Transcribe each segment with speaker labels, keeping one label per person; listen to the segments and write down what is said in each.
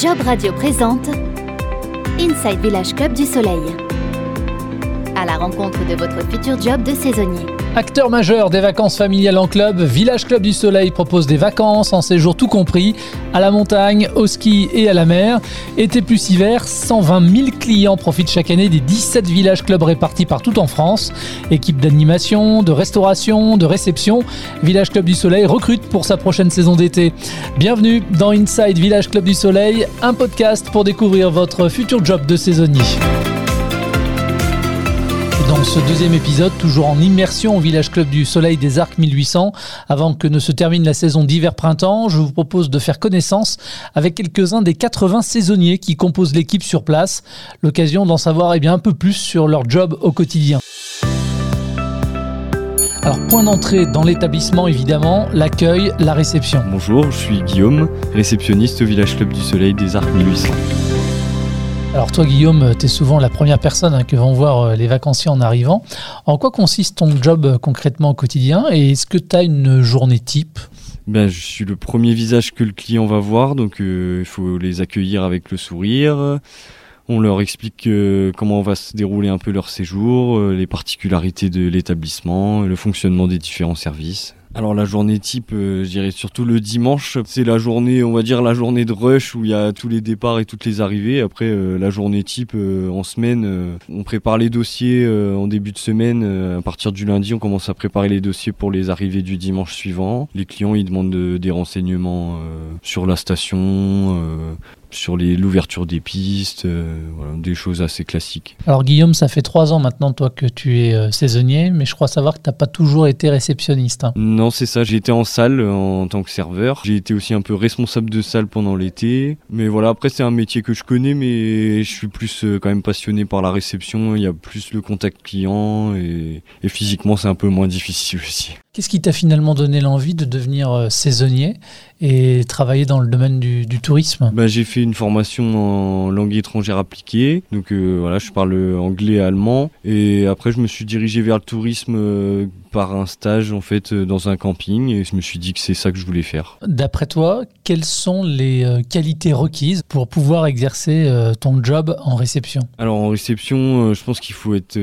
Speaker 1: Job Radio présente Inside Village Club du Soleil. À la rencontre de votre futur job de saisonnier.
Speaker 2: Acteur majeur des vacances familiales en club, Village Club du Soleil propose des vacances en séjour tout compris, à la montagne, au ski et à la mer. Été plus hiver, 120 000 clients profitent chaque année des 17 villages clubs répartis partout en France. Équipe d'animation, de restauration, de réception, Village Club du Soleil recrute pour sa prochaine saison d'été. Bienvenue dans Inside Village Club du Soleil, un podcast pour découvrir votre futur job de saisonnier. Dans ce deuxième épisode, toujours en immersion au Village Club du Soleil des Arcs 1800, avant que ne se termine la saison d'hiver-printemps, je vous propose de faire connaissance avec quelques-uns des 80 saisonniers qui composent l'équipe sur place. L'occasion d'en savoir eh un peu plus sur leur job au quotidien. Alors, point d'entrée dans l'établissement, évidemment, l'accueil, la réception.
Speaker 3: Bonjour, je suis Guillaume, réceptionniste au Village Club du Soleil des Arcs 1800.
Speaker 2: Toi Guillaume, tu es souvent la première personne hein, que vont voir euh, les vacanciers en arrivant. En quoi consiste ton job euh, concrètement au quotidien et est-ce que tu as une journée type?
Speaker 3: Ben, je suis le premier visage que le client va voir, donc euh, il faut les accueillir avec le sourire. On leur explique comment va se dérouler un peu leur séjour, les particularités de l'établissement, le fonctionnement des différents services. Alors la journée type, euh, je dirais surtout le dimanche, c'est la journée, on va dire la journée de rush où il y a tous les départs et toutes les arrivées. Après euh, la journée type euh, en semaine, on prépare les dossiers en début de semaine. à partir du lundi, on commence à préparer les dossiers pour les arrivées du dimanche suivant. Les clients ils demandent des renseignements sur la station, sur l'ouverture des pistes, euh, voilà, des choses assez classiques.
Speaker 2: Alors Guillaume, ça fait trois ans maintenant toi que tu es euh, saisonnier, mais je crois savoir que tu n'as pas toujours été réceptionniste. Hein.
Speaker 3: Non, c'est ça, j'ai été en salle en, tant que serveur. J'ai été aussi un peu responsable de salle pendant l'été. Mais voilà, après c'est un métier que je connais, mais je suis plus euh, quand même passionné par la réception. Il y a plus le contact client et, et physiquement c'est un peu moins difficile aussi.
Speaker 2: Qu'est-ce qui t'a finalement donné l'envie de devenir saisonnier? Et travailler dans le domaine du, tourisme
Speaker 3: bah, J'ai fait une formation en langue étrangère appliquée, donc euh, voilà, je parle anglais et allemand. Et après, je me suis dirigé vers le tourisme euh, par un stage en fait euh, dans un camping et je me suis dit que c'est ça que je voulais faire.
Speaker 2: D'après toi, quelles sont les euh, qualités requises pour pouvoir exercer euh, ton job en réception?
Speaker 3: Alors en réception, je pense qu'il faut être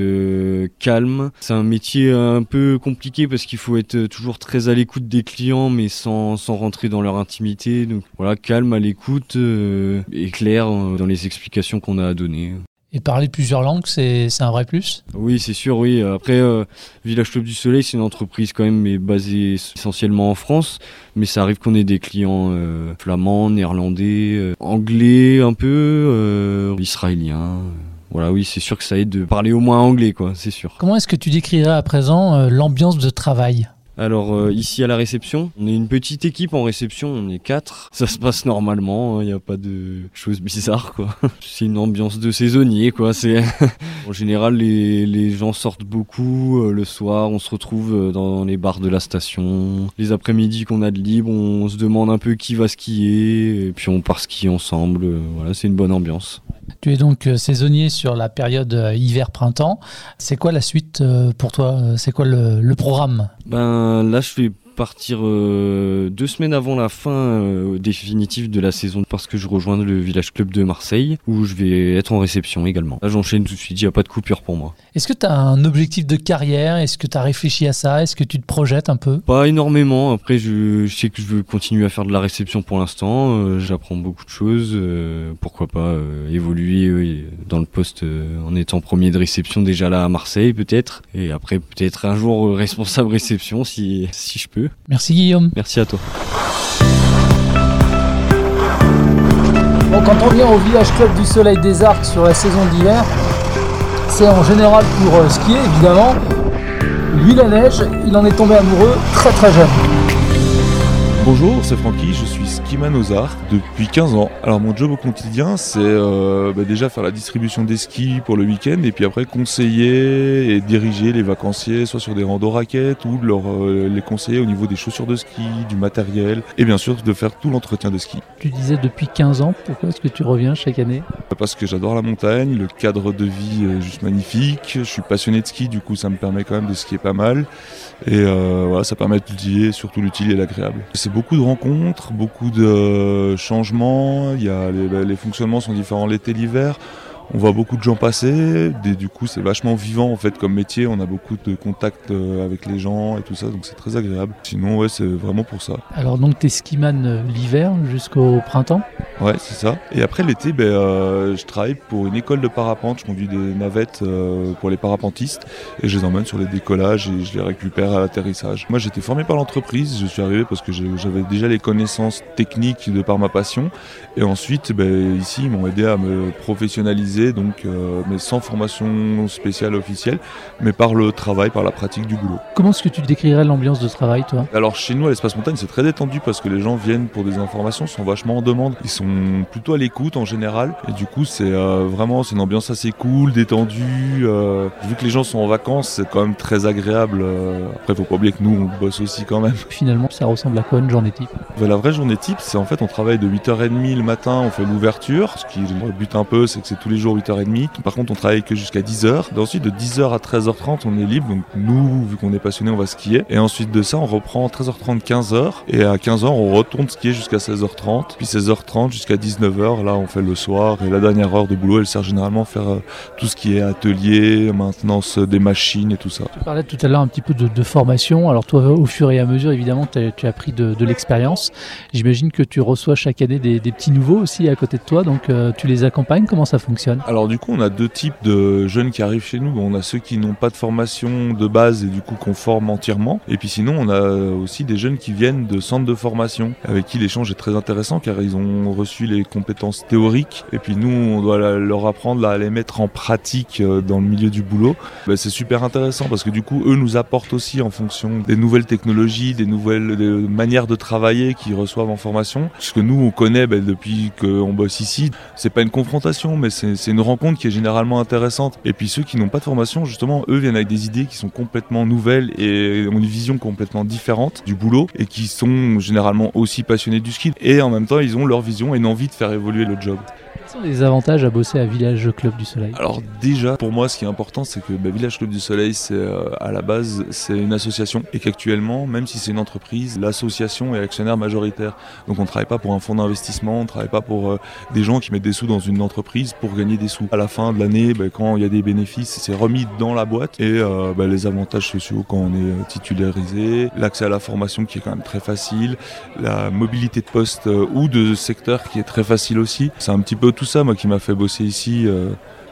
Speaker 3: calme. C'est un métier un peu compliqué parce qu'il faut être toujours très à l'écoute des clients mais sans, sans rentrer dans leur intimité. Donc voilà, calme à l'écoute et clair dans les explications qu'on a à donner.
Speaker 2: Et parler plusieurs langues, c'est un vrai plus?
Speaker 3: Oui, c'est sûr, oui. Après, euh, Village Club du Soleil, c'est une entreprise quand même mais basée essentiellement en France. Mais ça arrive qu'on ait des clients euh, flamands, néerlandais, euh, anglais un peu, israéliens. Voilà, oui, c'est sûr que ça aide de parler au moins anglais, quoi, c'est sûr.
Speaker 2: Comment est-ce que tu décrirais à présent l'ambiance de travail?
Speaker 3: Alors euh, ici à la réception, on est une petite équipe en réception, on est quatre. Ça se passe normalement, il hein, n'y a pas de choses bizarres quoi. C'est une ambiance de saisonnier quoi. C'est en général les, les, gens sortent beaucoup euh, le soir, on se retrouve euh, dans les bars de la station. Les après-midi qu'on a de libre, on se demande un peu qui va skier et puis on part skier ensemble. Voilà, c'est une bonne ambiance.
Speaker 2: Tu es donc saisonnier sur la période hiver-printemps. C'est quoi la suite pour toi C'est quoi le, le programme?
Speaker 3: Ben là, je fais partir euh, deux semaines avant la fin euh, définitive de la saison parce que je rejoins le village club de Marseille où je vais être en réception également. Là j'enchaîne tout de suite, il n'y a pas de coupure pour moi.
Speaker 2: Est-ce que tu as un objectif de carrière? Est-ce que tu as réfléchi à ça? Est-ce que tu te projettes un peu?
Speaker 3: Pas énormément, après je, sais que je veux continuer à faire de la réception pour l'instant, euh, j'apprends beaucoup de choses, pourquoi pas évoluer dans le poste en étant premier de réception déjà là à Marseille peut-être et après peut-être un jour responsable réception si, si je peux.
Speaker 2: Merci Guillaume.
Speaker 3: Merci à toi.
Speaker 2: Bon, quand on vient au village club du Soleil des Arcs sur la saison d'hiver, c'est en général pour euh, skier évidemment. Lui la neige, il en est tombé amoureux très très jeune.
Speaker 4: Bonjour, c'est Francky, je suis skiman depuis 15 ans. Alors mon job au quotidien, c'est euh, bah, déjà faire la distribution des skis pour le week-end et puis après conseiller et diriger les vacanciers soit sur des randos raquettes ou leur, euh, les conseiller au niveau des chaussures de ski, du matériel et bien sûr de faire tout l'entretien de ski.
Speaker 2: Tu disais depuis 15 ans, pourquoi est-ce que tu reviens chaque année?
Speaker 4: Parce que j'adore la montagne, le cadre de vie est juste magnifique, je suis passionné de ski, du coup ça me permet quand même de skier pas mal et euh, voilà, ça permet d'utiliser surtout l'utile et l'agréable. C'est beaucoup de rencontres, beaucoup de changements. Il y a les, les fonctionnements sont différents l'été, l'hiver on voit beaucoup de gens passer, du coup c'est vachement vivant en fait comme métier, on a beaucoup de contacts euh, avec les gens et tout ça, donc c'est très agréable. Sinon ouais c'est vraiment pour ça.
Speaker 2: Alors donc t'es skiman euh, l'hiver jusqu'au printemps?
Speaker 4: Ouais c'est ça. Et après l'été ben, euh, je travaille pour une école de parapente, je conduis des navettes pour les parapentistes et je les emmène sur les décollages et je les récupère à l'atterrissage. Moi j'étais formé par l'entreprise, je suis arrivé parce que j'avais déjà les connaissances techniques de par ma passion et ensuite ben, ici ils m'ont aidé à me professionnaliser donc, euh, mais sans formation spéciale officielle, mais par le travail, par la pratique du boulot.
Speaker 2: Comment est-ce que tu décrirais l'ambiance de travail, toi?
Speaker 4: Alors chez nous, à l'espace montagne, c'est très détendu parce que les gens viennent pour des informations, sont vachement en demande. Ils sont plutôt à l'écoute en général, et du coup, c'est euh, vraiment c'est une ambiance assez cool, détendue. Euh, vu que les gens sont en vacances, c'est quand même très agréable. Après, faut pas oublier que nous, on bosse aussi quand même.
Speaker 2: Finalement, ça ressemble à quoi une journée type?
Speaker 4: La vraie journée type, c'est en fait, on travaille de 8h30 le matin, on fait l'ouverture. Ce qui rebute un peu, c'est que c'est tous les 8h30. Par contre, on travaille que jusqu'à 10h. ensuite, de 10h à 13h30, on est libre. Donc nous, vu qu'on est passionné, on va skier. Et ensuite de ça, on reprend 13h30, 15h. Et à 15h, on retourne skier jusqu'à 16h30. Puis 16h30 jusqu'à 19h. Là, on fait le soir. Et la dernière heure de boulot, elle sert généralement à faire euh, tout ce qui est atelier, maintenance des machines et tout ça.
Speaker 2: Tu parlais tout à l'heure un petit peu de, formation. Alors toi, au fur et à mesure, évidemment, tu as pris de, l'expérience. J'imagine que tu reçois chaque année des, petits nouveaux aussi à côté de toi. Donc euh, tu les accompagnes. Comment ça fonctionne?
Speaker 4: Alors du coup, on a deux types de jeunes qui arrivent chez nous. On a ceux qui n'ont pas de formation de base et du coup qu'on forme entièrement. Et puis sinon, on a aussi des jeunes qui viennent de centres de formation avec qui l'échange est très intéressant car ils ont reçu les compétences théoriques et puis nous, on doit leur apprendre à les mettre en pratique euh, dans le milieu du boulot. Ben, c'est super intéressant parce que du coup, eux nous apportent aussi en fonction des nouvelles technologies, des nouvelles manières de travailler qu'ils reçoivent en formation. Ce que nous, on connaît ben, depuis qu'on bosse ici, c'est pas une confrontation, mais c'est une rencontre qui est généralement intéressante. Et puis ceux qui n'ont pas de formation, justement, eux viennent avec des idées qui sont complètement nouvelles et ont une vision complètement différente du boulot et qui sont généralement aussi passionnés du ski. Et en même temps, ils ont leur vision une envie de faire évoluer le job
Speaker 2: sont les avantages à bosser à Village Club du Soleil
Speaker 4: Alors déjà, pour moi, ce qui est important, c'est que bah, Village Club du Soleil, c'est euh, à la base, c'est une association et qu'actuellement, même si c'est une entreprise, l'association est actionnaire majoritaire. Donc on ne travaille pas pour un fonds d'investissement, on ne travaille pas pour euh, des gens qui mettent des sous dans une entreprise pour gagner des sous. À la fin de l'année, bah, quand il y a des bénéfices, c'est remis dans la boîte et euh, bah, les avantages sociaux quand on est titularisé, l'accès à la formation qui est quand même très facile, la mobilité de poste ou de secteur qui est très facile aussi. C'est un petit peu tout ça, moi, qui m'a fait bosser ici.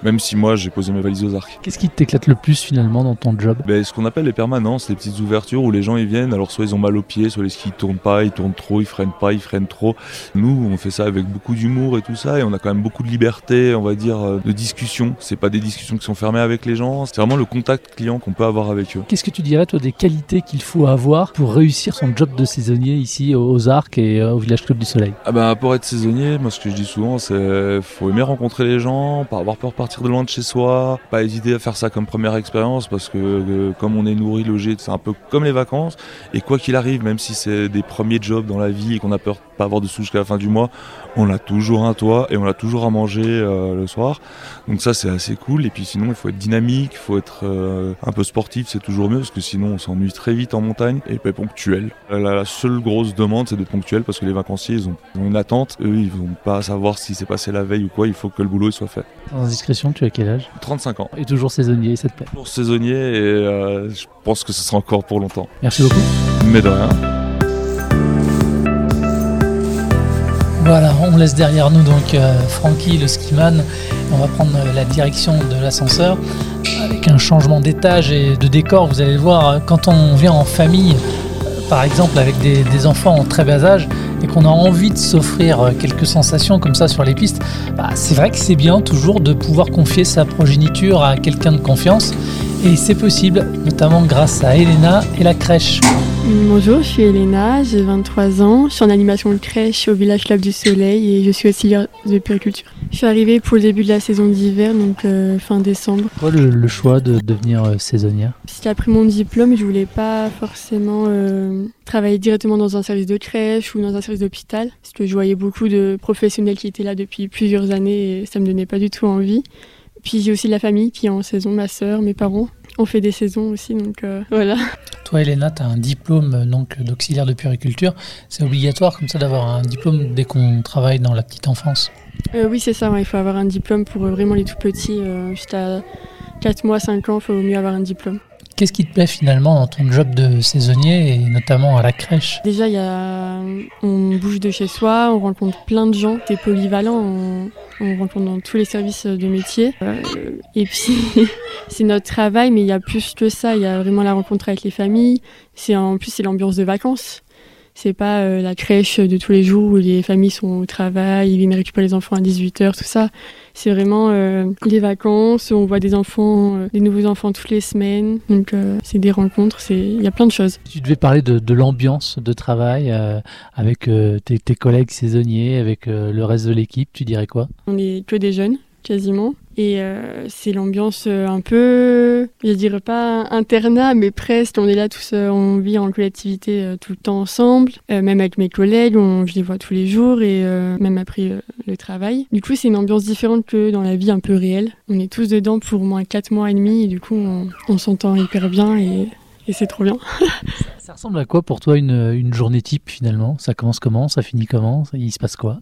Speaker 4: Même si moi j'ai posé mes valises aux arcs.
Speaker 2: Qu'est-ce qui t'éclate le plus finalement dans ton job?
Speaker 4: Ben, Ce qu'on appelle les permanences, les petites ouvertures où les gens ils viennent, alors soit ils ont mal aux pieds, soit les skis ils tournent pas, ils tournent trop, ils freinent pas, ils freinent trop. Nous on fait ça avec beaucoup d'humour et tout ça et on a quand même beaucoup de liberté, on va dire, euh, de discussion. C'est pas des discussions qui sont fermées avec les gens, c'est vraiment le contact client qu'on peut avoir avec eux.
Speaker 2: Qu'est-ce que tu dirais toi des qualités qu'il faut avoir pour réussir son job de saisonnier ici aux Arcs et euh, au Village Club du Soleil?
Speaker 4: Ah ben, Pour être saisonnier, moi ce que je dis souvent c'est faut aimer rencontrer les gens, pas avoir peur de partir de loin de chez soi pas hésiter à faire ça comme première expérience parce que euh, comme on est nourri, logé, c'est un peu comme les vacances. Et quoi qu'il arrive, même si c'est des premiers jobs dans la vie et qu'on a peur de pas avoir de sous jusqu'à la fin du mois, on a toujours un toit et on a toujours à manger euh, le soir. Donc ça c'est assez cool. Et puis sinon il faut être dynamique, il faut être euh, un peu sportif, c'est toujours mieux parce que sinon on s'ennuie très vite en montagne et pas ponctuel. La, seule grosse demande c'est d'être ponctuel parce que les vacanciers ils ont, une attente. Eux ils vont pas savoir si c'est passé la veille ou quoi. Il faut que le boulot soit fait.
Speaker 2: Discrétion, tu as quel âge
Speaker 4: 35 ans.
Speaker 2: Et toujours saisonnier, ça te plaît
Speaker 4: Toujours saisonnier et euh, je pense que ce sera encore pour longtemps.
Speaker 2: Merci beaucoup.
Speaker 4: Mais de rien.
Speaker 2: Voilà, on laisse derrière nous donc euh, Francky, le skiman. On va prendre euh, la direction de l'ascenseur avec un changement d'étage et de décor. Vous allez voir, quand on vient en famille, par exemple avec des, enfants en très bas âge et qu'on a envie de s'offrir euh, quelques sensations comme ça sur les pistes, bah, c'est vrai que c'est bien toujours de pouvoir confier sa progéniture à quelqu'un de confiance et c'est possible, notamment grâce à Elena et la crèche.
Speaker 5: Bonjour, je suis Elena, j'ai 23 ans, je suis en animation de crèche au Village Club du Soleil et je suis aussi de périculture. Je suis arrivée pour le début de la saison d'hiver, donc euh, fin décembre.
Speaker 2: Pourquoi le, choix de devenir euh, saisonnière?
Speaker 5: Parce après mon diplôme, je voulais pas forcément euh, travailler directement dans un service de crèche ou dans un service d'hôpital, parce que je voyais beaucoup de professionnels qui étaient là depuis plusieurs années et ça me donnait pas du tout envie. Puis j'ai aussi la famille qui est en saison, ma sœur, mes parents. On fait des saisons aussi, donc euh, voilà.
Speaker 2: Toi, Elena, tu as un diplôme donc d'auxiliaire de puériculture. C'est obligatoire comme ça d'avoir un diplôme dès qu'on travaille dans la petite enfance
Speaker 5: euh, Oui, c'est ça. il faut avoir un diplôme pour vraiment les tout petits. jusqu'à 4 mois, 5 ans, il faut mieux avoir un diplôme.
Speaker 2: Qu'est-ce qui te plaît finalement dans ton job de saisonnier et notamment à la crèche
Speaker 5: Déjà, y a... on bouge de chez soi, on rencontre plein de gens, c'est polyvalent, on... on, rencontre dans tous les services de métier. Euh, et puis, c'est notre travail, mais il y a plus que ça, il y a vraiment la rencontre avec les familles. C'est En plus, c'est l'ambiance de vacances. C'est pas euh, la crèche de tous les jours où les familles sont au travail, ils viennent récupérer les enfants à 18h, tout ça. C'est vraiment euh, les vacances, on voit des enfants, euh, des nouveaux enfants toutes les semaines. Donc c'est des rencontres, il y a plein de choses.
Speaker 2: Tu devais parler de, l'ambiance de travail avec tes, tes, collègues saisonniers, avec le reste de l'équipe, tu dirais quoi?
Speaker 5: On est que des jeunes, quasiment. Et euh, c'est l'ambiance euh, un peu, je dirais pas internat, mais presque. On est là tous, euh, on vit en collectivité tout le temps ensemble. même avec mes collègues, on, je les vois tous les jours et même après le travail. Du coup, c'est une ambiance différente que dans la vie un peu réelle. On est tous dedans pour au moins 4 mois et demi et du coup, on, s'entend hyper bien et, c'est trop bien.
Speaker 2: ça ressemble à quoi pour toi une, une journée type finalement? Ça commence comment? Ça finit comment? Il se passe quoi?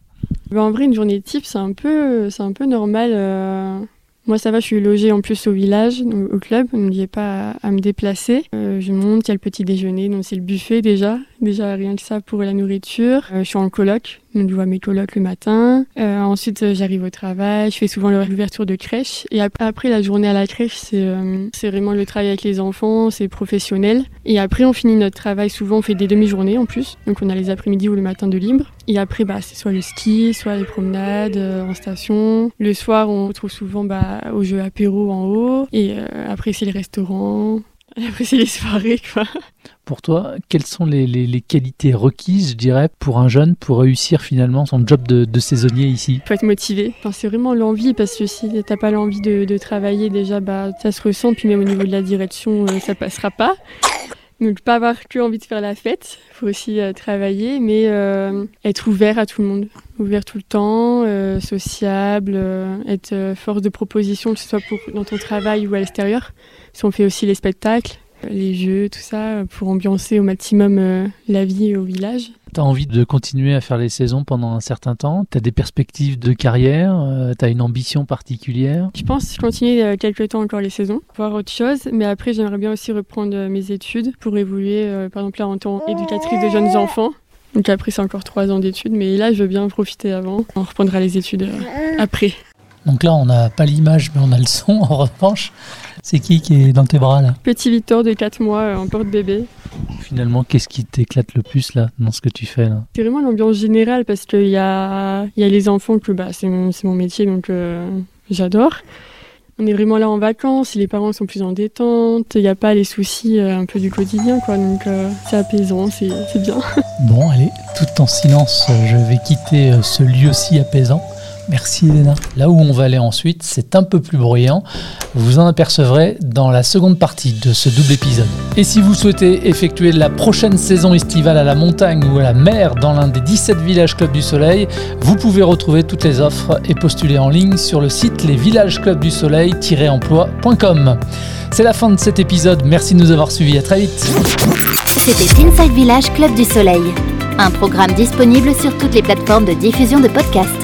Speaker 5: En vrai, une journée type, c'est un peu, c'est un peu normal. Euh. Moi, ça va, je suis logée en plus au village, au club, j'ai pas à, me déplacer. Euh, je monte, il y a le petit déjeuner, donc c'est le buffet déjà. Déjà, rien que ça pour la nourriture. Euh, je suis en coloc, donc je vois mes colocs le matin. Euh, ensuite, euh, j'arrive au travail. Je fais souvent l'ouverture de crèche. Et après, la journée à la crèche, c'est c'est vraiment le travail avec les enfants, c'est professionnel. Et après, on finit notre travail. Souvent, on fait des demi-journées en plus. Donc, on a les après-midi ou le matin de libre. Et après, bah, c'est soit le ski, soit les promenades en station. Le soir, on retrouve souvent bah, au jeu apéro en haut. Et après, c'est les restaurants. Après, c'est les soirées, quoi.
Speaker 2: Pour toi, quelles sont les, les, qualités requises, je dirais, pour un jeune pour réussir finalement son job de, de saisonnier ici?
Speaker 5: Il faut être motivé. Enfin, c'est vraiment l'envie, parce que si t'as pas l'envie de, de, travailler, déjà, bah, ça se ressent. Puis même au niveau de la direction, euh, ça passera pas. Donc, pas avoir que envie de faire la fête. Il faut aussi euh, travailler, mais euh, être ouvert à tout le monde. Ouvert tout le temps, sociable, être force de proposition, que ce soit pour, dans ton travail ou à l'extérieur. Si on fait aussi les spectacles, les jeux, tout ça, pour ambiancer au maximum euh, la vie au village.
Speaker 2: Tu as envie de continuer à faire les saisons pendant un certain temps? Tu as des perspectives de carrière? Euh, Tu as une ambition particulière?
Speaker 5: Je pense continuer euh, quelques temps encore les saisons, voir autre chose. Mais après, j'aimerais bien aussi reprendre mes études pour évoluer, par exemple, là en tant qu'éducatrice de jeunes enfants. Donc après, c'est encore trois ans d'études. Mais là, je veux bien profiter avant. On reprendra les études après.
Speaker 2: Donc là, on n'a pas l'image, mais on a le son en revanche. C'est qui qui est dans tes bras là?
Speaker 5: Petit Victor de 4 mois euh, en porte-bébé.
Speaker 2: Finalement, qu'est-ce qui t'éclate le plus là dans ce que tu fais là?
Speaker 5: C'est vraiment l'ambiance générale parce qu'il y a, y a les enfants que bah, c'est mon, mon, métier donc euh, j'adore. On est vraiment là en vacances, les parents sont plus en détente, il n'y a pas les soucis euh, un peu du quotidien quoi, donc c'est apaisant, c'est bien.
Speaker 2: Bon, allez, tout en silence, je vais quitter ce lieu si apaisant. Merci Elena. Là où on va aller ensuite, c'est un peu plus bruyant. Vous en apercevrez dans la seconde partie de ce double épisode. Et si vous souhaitez effectuer la prochaine saison estivale à la montagne ou à la mer dans l'un des 17 villages Club du Soleil, vous pouvez retrouver toutes les offres et postuler en ligne sur le site lesvillagesclubdusoleil-emploi.com. C'est la fin de cet épisode. Merci de nous avoir suivis. À très vite.
Speaker 1: C'était Inside Village Club du Soleil, un programme disponible sur toutes les plateformes de diffusion de podcasts.